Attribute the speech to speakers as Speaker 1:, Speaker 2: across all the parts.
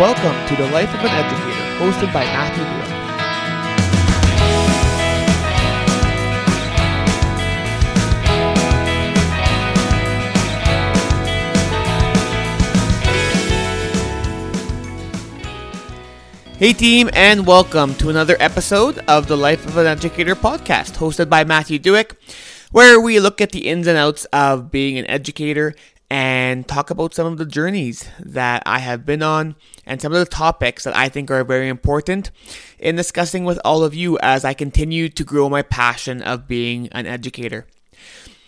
Speaker 1: Welcome to The Life of an Educator, hosted by Mathew Dewick. Hey, team, and welcome to another episode of the Life of an Educator podcast, hosted by Mathew Dewick, where we look at the ins and outs of being an educator and talk about some of the journeys that I have been on and some of the topics that I think are very important in discussing with all of you as I continue to grow my passion of being an educator.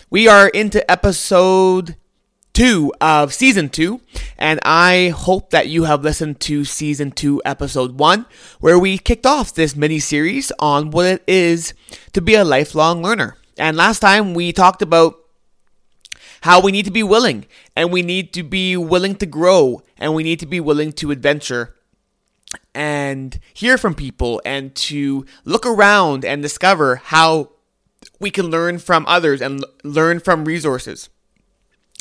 Speaker 1: We are into episode two of season two, and I hope that you have listened to season two, episode one, where we kicked off this mini series on what it is to be a lifelong learner. And last time we talked about how we need to be willing, and we need to be willing to grow, and we need to be willing to adventure and hear from people and to look around and discover how we can learn from others and learn from resources.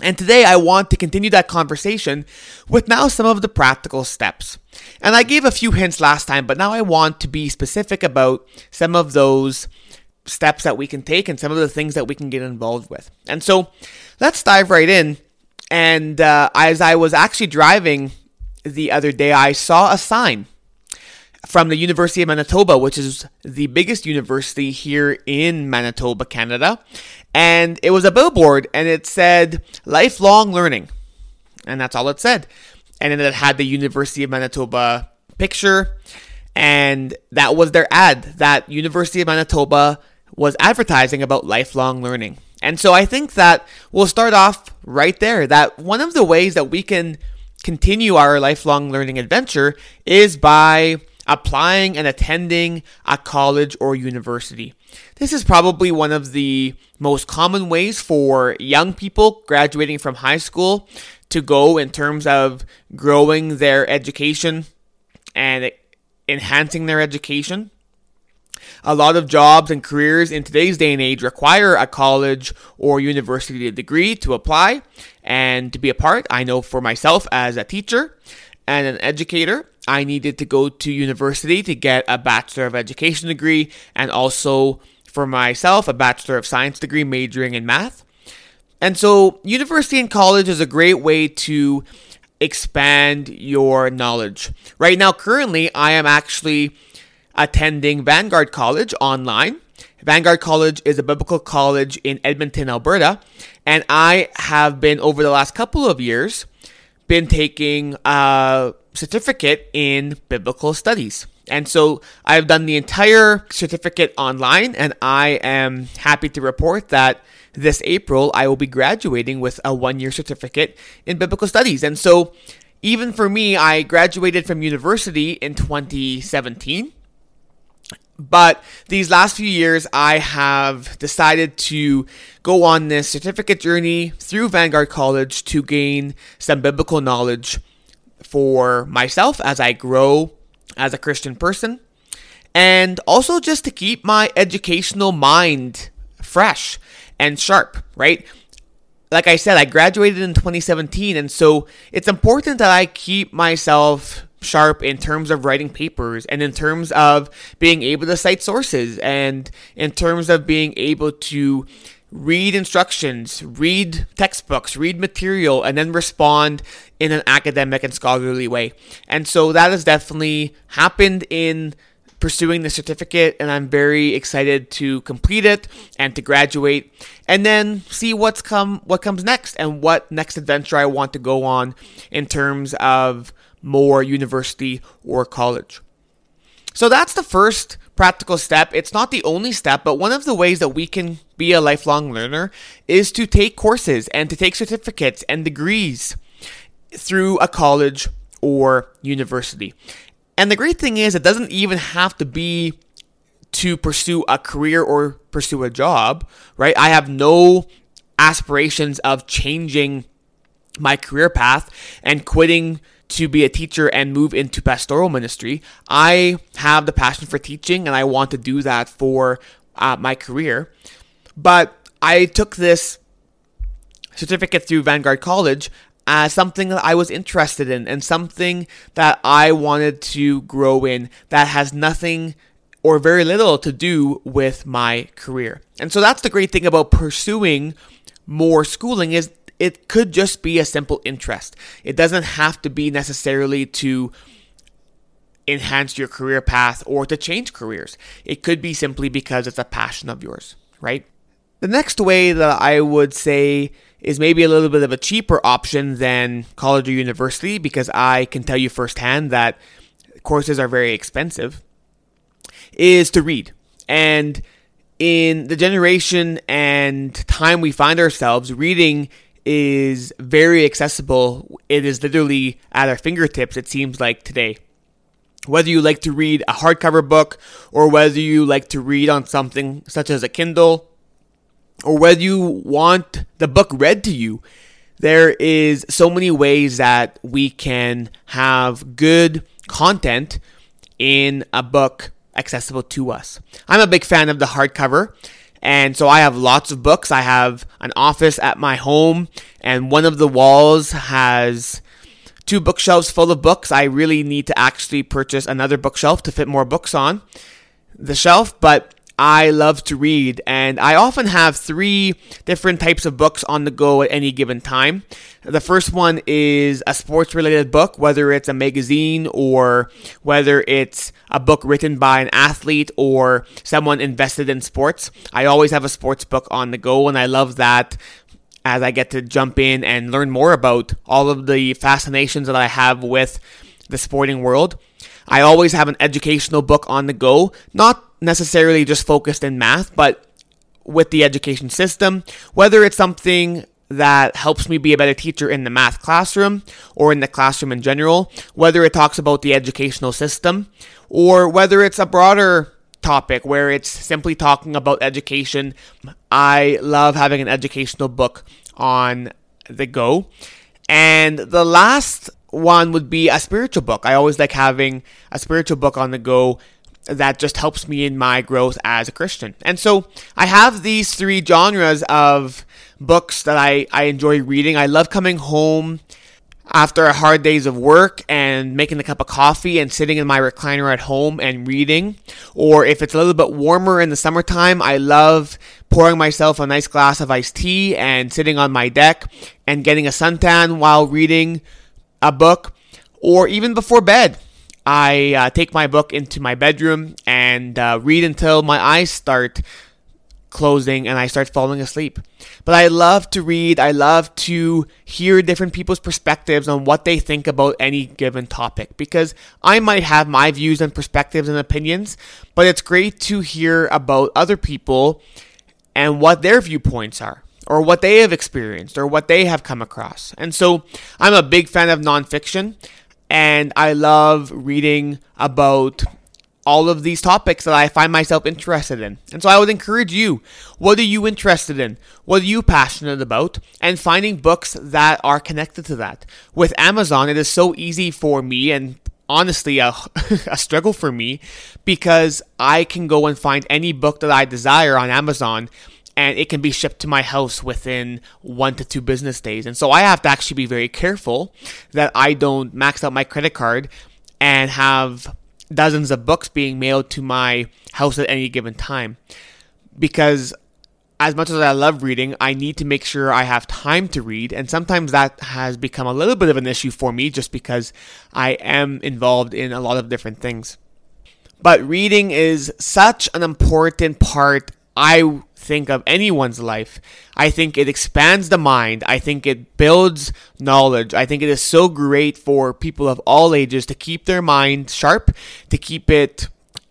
Speaker 1: And today I want to continue that conversation with now some of the practical steps. And I gave a few hints last time, but now I want to be specific about some of those steps that we can take and some of the things that we can get involved with. And so let's dive right in. And uh, as I was actually driving the other day, I saw a sign from the University of Manitoba, which is the biggest university here in Manitoba, Canada. And it was a billboard and it said lifelong learning. And that's all it said. And then it had the University of Manitoba picture. And that was their ad that University of Manitoba was advertising about lifelong learning. And so I think that we'll start off right there. That one of the ways that we can continue our lifelong learning adventure is by applying and attending a college or university. This is probably one of the most common ways for young people graduating from high school to go in terms of growing their education and enhancing their education. A lot of jobs and careers in today's day and age require a college or university degree to apply and to be a part. I know for myself as a teacher and an educator, I needed to go to university to get a Bachelor of Education degree and also for myself a Bachelor of Science degree majoring in math. And so, university and college is a great way to expand your knowledge. Right now, currently, I am actually attending Vanguard College online. Vanguard College is a biblical college in Edmonton, Alberta, and I have been over the last couple of years been taking a certificate in biblical studies. And so I've done the entire certificate online, and I am happy to report that this April I will be graduating with a one year certificate in biblical studies. And so, even for me, I graduated from university in 2017. But these last few years, I have decided to go on this certificate journey through Vanguard College to gain some biblical knowledge for myself as I grow as a Christian person, and also just to keep my educational mind fresh and sharp, right? Like I said, I graduated in 2017, and so it's important that I keep myself sharp in terms of writing papers and in terms of being able to cite sources and in terms of being able to read instructions, read textbooks, read material, and then respond in an academic and scholarly way. And so that has definitely happened in pursuing the certificate and I'm very excited to complete it and to graduate and then see what's come what comes next and what next adventure I want to go on in terms of more university or college. So that's the first practical step. It's not the only step, but one of the ways that we can be a lifelong learner is to take courses and to take certificates and degrees through a college or university. And the great thing is, it doesn't even have to be to pursue a career or pursue a job, right? I have no aspirations of changing my career path and quitting to be a teacher and move into pastoral ministry. I have the passion for teaching and I want to do that for uh, my career. But I took this certificate through Vanguard College as something that I was interested in and something that I wanted to grow in that has nothing or very little to do with my career. And so that's the great thing about pursuing more schooling is it could just be a simple interest. It doesn't have to be necessarily to enhance your career path or to change careers. It could be simply because it's a passion of yours, right? The next way that I would say is maybe a little bit of a cheaper option than college or university because I can tell you firsthand that courses are very expensive is to read. And in the generation and time we find ourselves, reading is very accessible. It is literally at our fingertips, it seems like today. Whether you like to read a hardcover book or whether you like to read on something such as a Kindle or whether you want the book read to you, there is so many ways that we can have good content in a book accessible to us. I'm a big fan of the hardcover. And so I have lots of books. I have an office at my home, and one of the walls has two bookshelves full of books. I really need to actually purchase another bookshelf to fit more books on the shelf, but I love to read, and I often have three different types of books on the go at any given time. The first one is a sports related book, whether it's a magazine or whether it's a book written by an athlete or someone invested in sports. I always have a sports book on the go, and I love that as I get to jump in and learn more about all of the fascinations that I have with the sporting world. I always have an educational book on the go, not necessarily just focused in math, but with the education system, whether it's something that helps me be a better teacher in the math classroom or in the classroom in general, whether it talks about the educational system or whether it's a broader topic where it's simply talking about education. I love having an educational book on the go. And the last one would be a spiritual book. I always like having a spiritual book on the go that just helps me in my growth as a Christian. And so I have these three genres of books that I, I enjoy reading. I love coming home after a hard days of work and making a cup of coffee and sitting in my recliner at home and reading. Or if it's a little bit warmer in the summertime, I love pouring myself a nice glass of iced tea and sitting on my deck and getting a suntan while reading a book. Or even before bed, I uh, take my book into my bedroom and uh, read until my eyes start closing and I start falling asleep. But I love to read. I love to hear different people's perspectives on what they think about any given topic because I might have my views and perspectives and opinions, but it's great to hear about other people and what their viewpoints are or what they have experienced or what they have come across. And so I'm a big fan of nonfiction and I love reading about all of these topics that I find myself interested in. And so I would encourage you, what are you interested in? What are you passionate about? And finding books that are connected to that. With Amazon, it is so easy for me and honestly a, a struggle for me because I can go and find any book that I desire on Amazon and it can be shipped to my house within one to two business days. And so I have to actually be very careful that I don't max out my credit card and have dozens of books being mailed to my house at any given time. Because as much as I love reading, I need to make sure I have time to read. And sometimes that has become a little bit of an issue for me just because I am involved in a lot of different things. But reading is such an important part, I think of anyone's life. I think it expands the mind. I think it builds knowledge. I think it is so great for people of all ages to keep their mind sharp, to keep it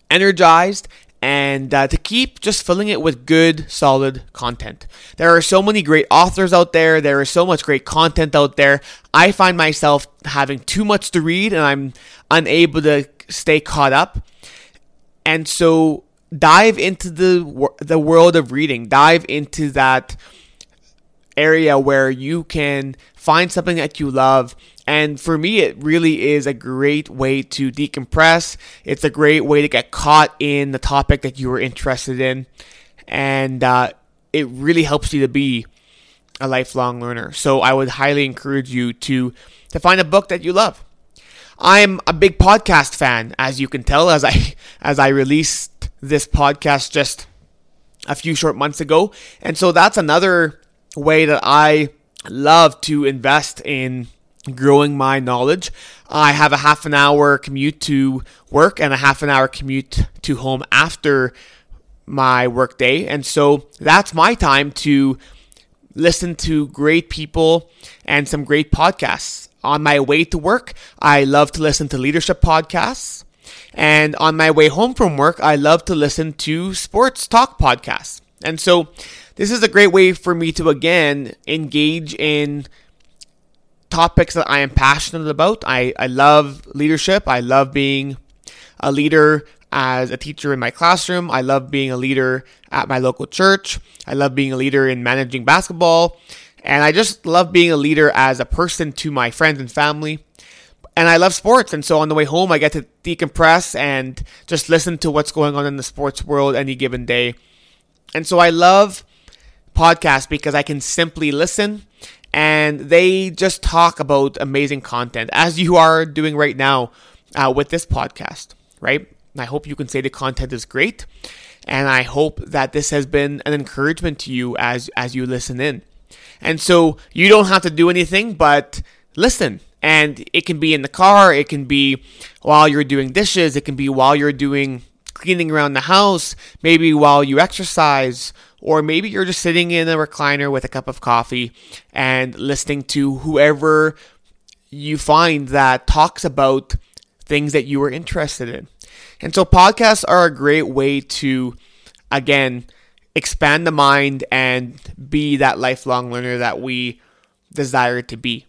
Speaker 1: energized, and uh, to keep just filling it with good, solid content. There are so many great authors out there. There is so much great content out there. I find myself having too much to read and I'm unable to stay caught up. And so dive into the the world of reading. Dive into that area where you can find something that you love. And for me, it really is a great way to decompress. It's a great way to get caught in the topic that you were interested in. And uh, it really helps you to be a lifelong learner. So I would highly encourage you to to find a book that you love. I'm a big podcast fan, as you can tell, as I as I released this podcast just a few short months ago. And so that's another way that I love to invest in growing my knowledge. I have a half an hour commute to work and a half an hour commute to home after my work day. And so that's my time to listen to great people and some great podcasts. On my way to work, I love to listen to leadership podcasts. And on my way home from work, I love to listen to sports talk podcasts. And so this is a great way for me to again engage in topics that I am passionate about. I, I love leadership. I love being a leader as a teacher in my classroom. I love being a leader at my local church. I love being a leader in managing basketball. And I just love being a leader as a person to my friends and family. And I love sports. And so on the way home, I get to decompress and just listen to what's going on in the sports world any given day. And so I love podcasts because I can simply listen and they just talk about amazing content as you are doing right now uh, with this podcast, right? I hope you can say the content is great. And I hope that this has been an encouragement to you as, as you listen in. And so you don't have to do anything but listen. And it can be in the car, it can be while you're doing dishes, it can be while you're doing cleaning around the house, maybe while you exercise, or maybe you're just sitting in a recliner with a cup of coffee and listening to whoever you find that talks about things that you are interested in. And so podcasts are a great way to, again, expand the mind and be that lifelong learner that we desire to be.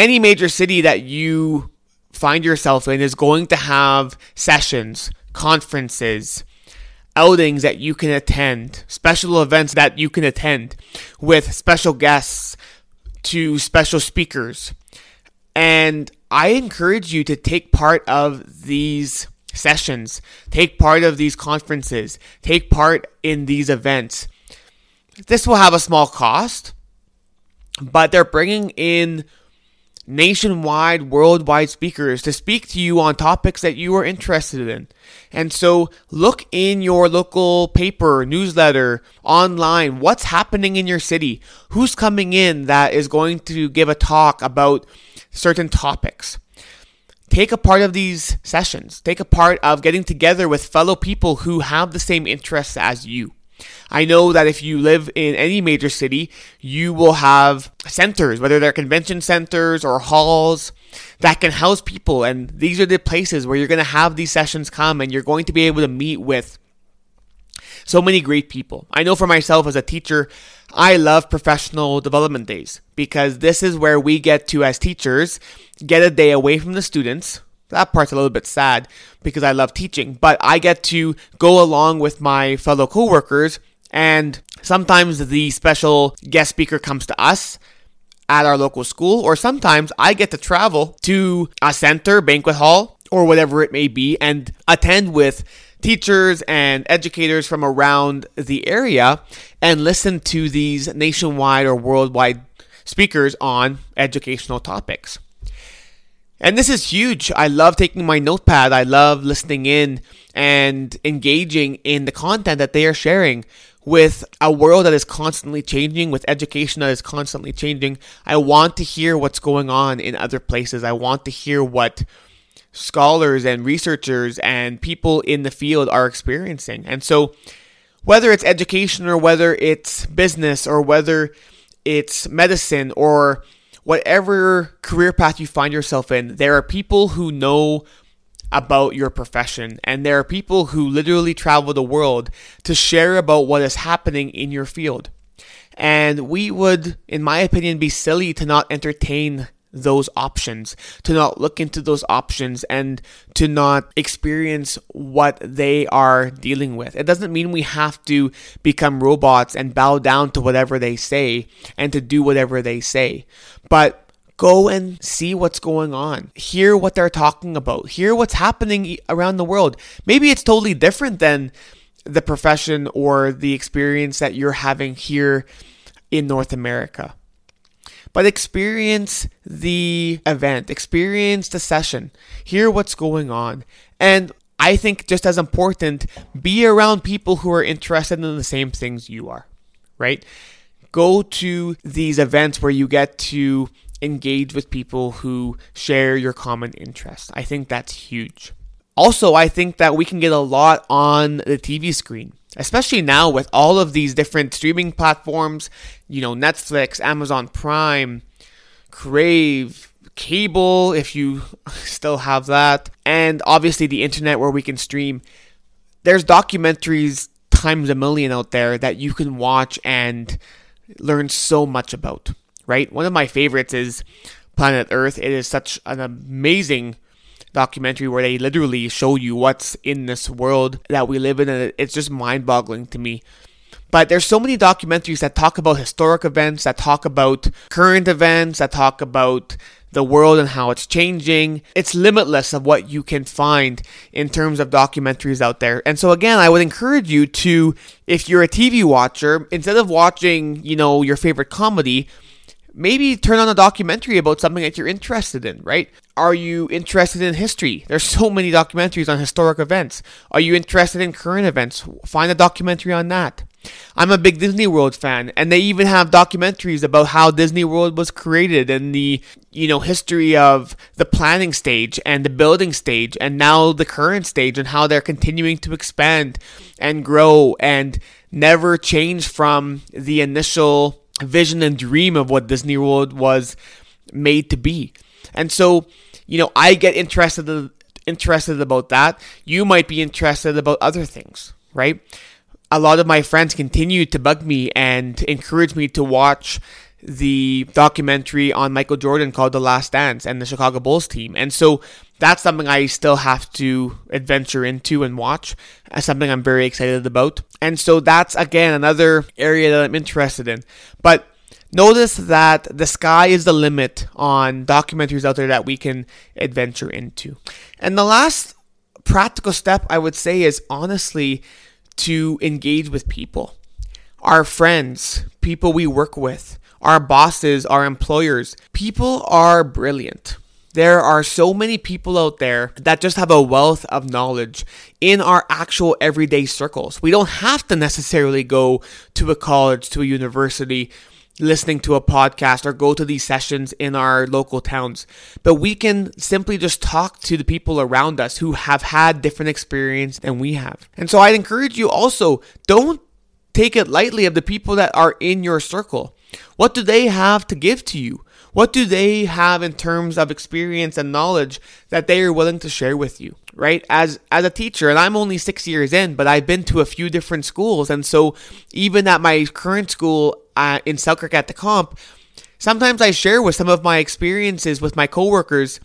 Speaker 1: Any major city that you find yourself in is going to have sessions, conferences, outings that you can attend, special events that you can attend with special guests to special speakers. And I encourage you to take part of these sessions, take part of these conferences, take part in these events. This will have a small cost, but they're bringing in nationwide, worldwide speakers to speak to you on topics that you are interested in. And so look in your local paper, newsletter, online, what's happening in your city? Who's coming in that is going to give a talk about certain topics? Take a part of these sessions. Take a part of getting together with fellow people who have the same interests as you. I know that if you live in any major city, you will have centers, whether they're convention centers or halls that can house people. And these are the places where you're going to have these sessions come and you're going to be able to meet with so many great people. I know for myself as a teacher, I love professional development days because this is where we get to, as teachers, get a day away from the students. That part's a little bit sad because I love teaching, but I get to go along with my fellow coworkers and sometimes the special guest speaker comes to us at our local school, or sometimes I get to travel to a center, banquet hall, or whatever it may be, and attend with teachers and educators from around the area and listen to these nationwide or worldwide speakers on educational topics. And this is huge. I love taking my notepad. I love listening in and engaging in the content that they are sharing with a world that is constantly changing, with education that is constantly changing. I want to hear what's going on in other places. I want to hear what scholars and researchers and people in the field are experiencing. And so, whether it's education or whether it's business or whether it's medicine or whatever career path you find yourself in, there are people who know about your profession. And there are people who literally travel the world to share about what is happening in your field. And we would, in my opinion, be silly to not entertain those options, to not look into those options and to not experience what they are dealing with. It doesn't mean we have to become robots and bow down to whatever they say and to do whatever they say. But go and see what's going on. Hear what they're talking about. Hear what's happening around the world. Maybe it's totally different than the profession or the experience that you're having here in North America. But experience the event, experience the session, hear what's going on. And I think just as important, be around people who are interested in the same things you are, right? Go to these events where you get to engage with people who share your common interests. I think that's huge. Also, I think that we can get a lot on the TV screen, especially now with all of these different streaming platforms, you know, Netflix, Amazon Prime, Crave, cable, if you still have that, and obviously the internet where we can stream. There's documentaries times a million out there that you can watch and learn so much about, right? One of my favorites is Planet Earth. It is such an amazing documentary where they literally show you what's in this world that we live in and it's just mind-boggling to me. But there's so many documentaries that talk about historic events, that talk about current events, that talk about the world and how it's changing. It's limitless of what you can find in terms of documentaries out there. And so again, I would encourage you to if you're a TV watcher, instead of watching, you know, your favorite comedy, maybe turn on a documentary about something that you're interested in, right? Are you interested in history? There's so many documentaries on historic events. Are you interested in current events? Find a documentary on that. I'm a big Disney World fan, and they even have documentaries about how Disney World was created and the you know history of the planning stage and the building stage, and now the current stage, and how they're continuing to expand and grow and never change from the initial vision and dream of what Disney World was made to be. And so, you know, I get interested interested about that. You might be interested about other things, right? a lot of my friends continue to bug me and encourage me to watch the documentary on Michael Jordan called The Last Dance and the Chicago Bulls team. And so that's something I still have to adventure into and watch as something I'm very excited about. And so that's again another area that I'm interested in. But notice that the sky is the limit on documentaries out there that we can adventure into. And the last practical step I would say is honestly to engage with people. Our friends, people we work with, our bosses, our employers. People are brilliant. There are so many people out there that just have a wealth of knowledge in our actual everyday circles. We don't have to necessarily go to a college, to a university, listening to a podcast or go to these sessions in our local towns. But we can simply just talk to the people around us who have had different experience than we have. And so I'd encourage you also don't take it lightly of the people that are in your circle. What do they have to give to you? What do they have in terms of experience and knowledge that they are willing to share with you? Right? As as a teacher, and I'm only 6 years in, but I've been to a few different schools and so even at my current school uh, in Selkirk at the comp, sometimes I share with some of my experiences with my coworkers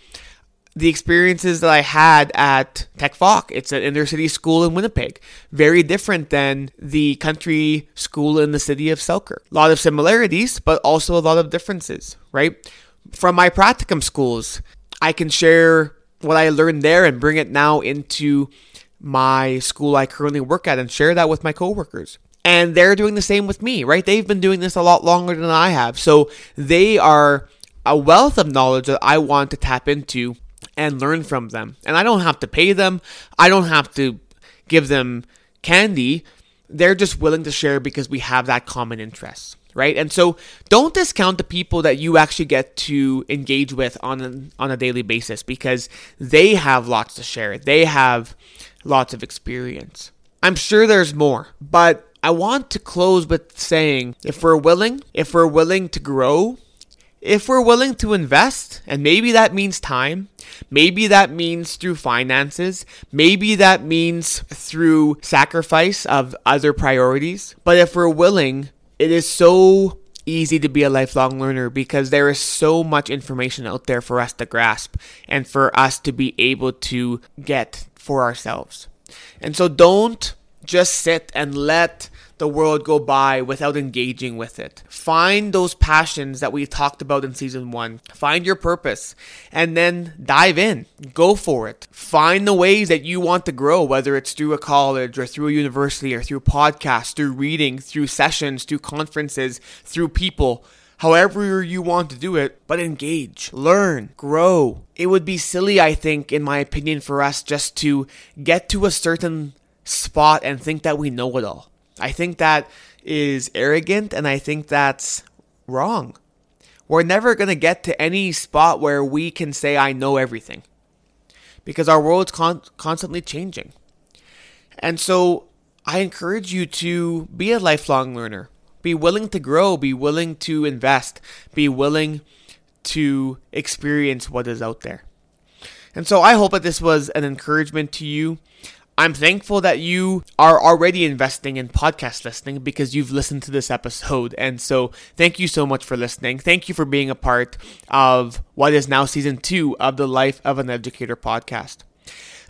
Speaker 1: the experiences that I had at Tec Voc. It's an inner city school in Winnipeg. Very different than the country school in the city of Selkirk. A lot of similarities, but also a lot of differences, right? From my practicum schools, I can share what I learned there and bring it now into my school I currently work at and share that with my coworkers. And they're doing the same with me, right? They've been doing this a lot longer than I have. So they are a wealth of knowledge that I want to tap into and learn from them. And I don't have to pay them, I don't have to give them candy. They're just willing to share because we have that common interest, right? And so don't discount the people that you actually get to engage with on a, on a daily basis because they have lots to share. They have lots of experience. I'm sure there's more, but I want to close with saying if we're willing, if we're willing to grow, if we're willing to invest, and maybe that means time, maybe that means through finances, maybe that means through sacrifice of other priorities, but if we're willing, it is so easy to be a lifelong learner because there is so much information out there for us to grasp and for us to be able to get for ourselves. And so don't just sit and let the world go by without engaging with it. Find those passions that we talked about in season one. Find your purpose and then dive in. Go for it. Find the ways that you want to grow, whether it's through a college or through a university or through podcasts, through reading, through sessions, through conferences, through people however you want to do it, but engage, learn, grow. It would be silly, I think, in my opinion, for us just to get to a certain spot and think that we know it all. I think that is arrogant and I think that's wrong. We're never going to get to any spot where we can say, I know everything. Because our world's con- constantly changing. And so I encourage you to be a lifelong learner. Be willing to grow, be willing to invest, be willing to experience what is out there. And so I hope that this was an encouragement to you. I'm thankful that you are already investing in podcast listening because you've listened to this episode. And so thank you so much for listening. Thank you for being a part of what is now season two of the Life of an Educator podcast.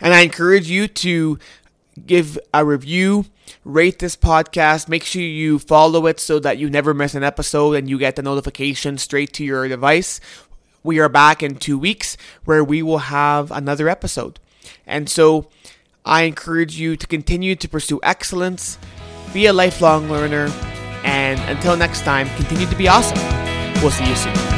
Speaker 1: And I encourage you to give a review, rate this podcast. Make sure you follow it so that you never miss an episode and you get the notification straight to your device. We are back in two weeks where we will have another episode. And so I encourage you to continue to pursue excellence, be a lifelong learner, and until next time, continue to be awesome. We'll see you soon.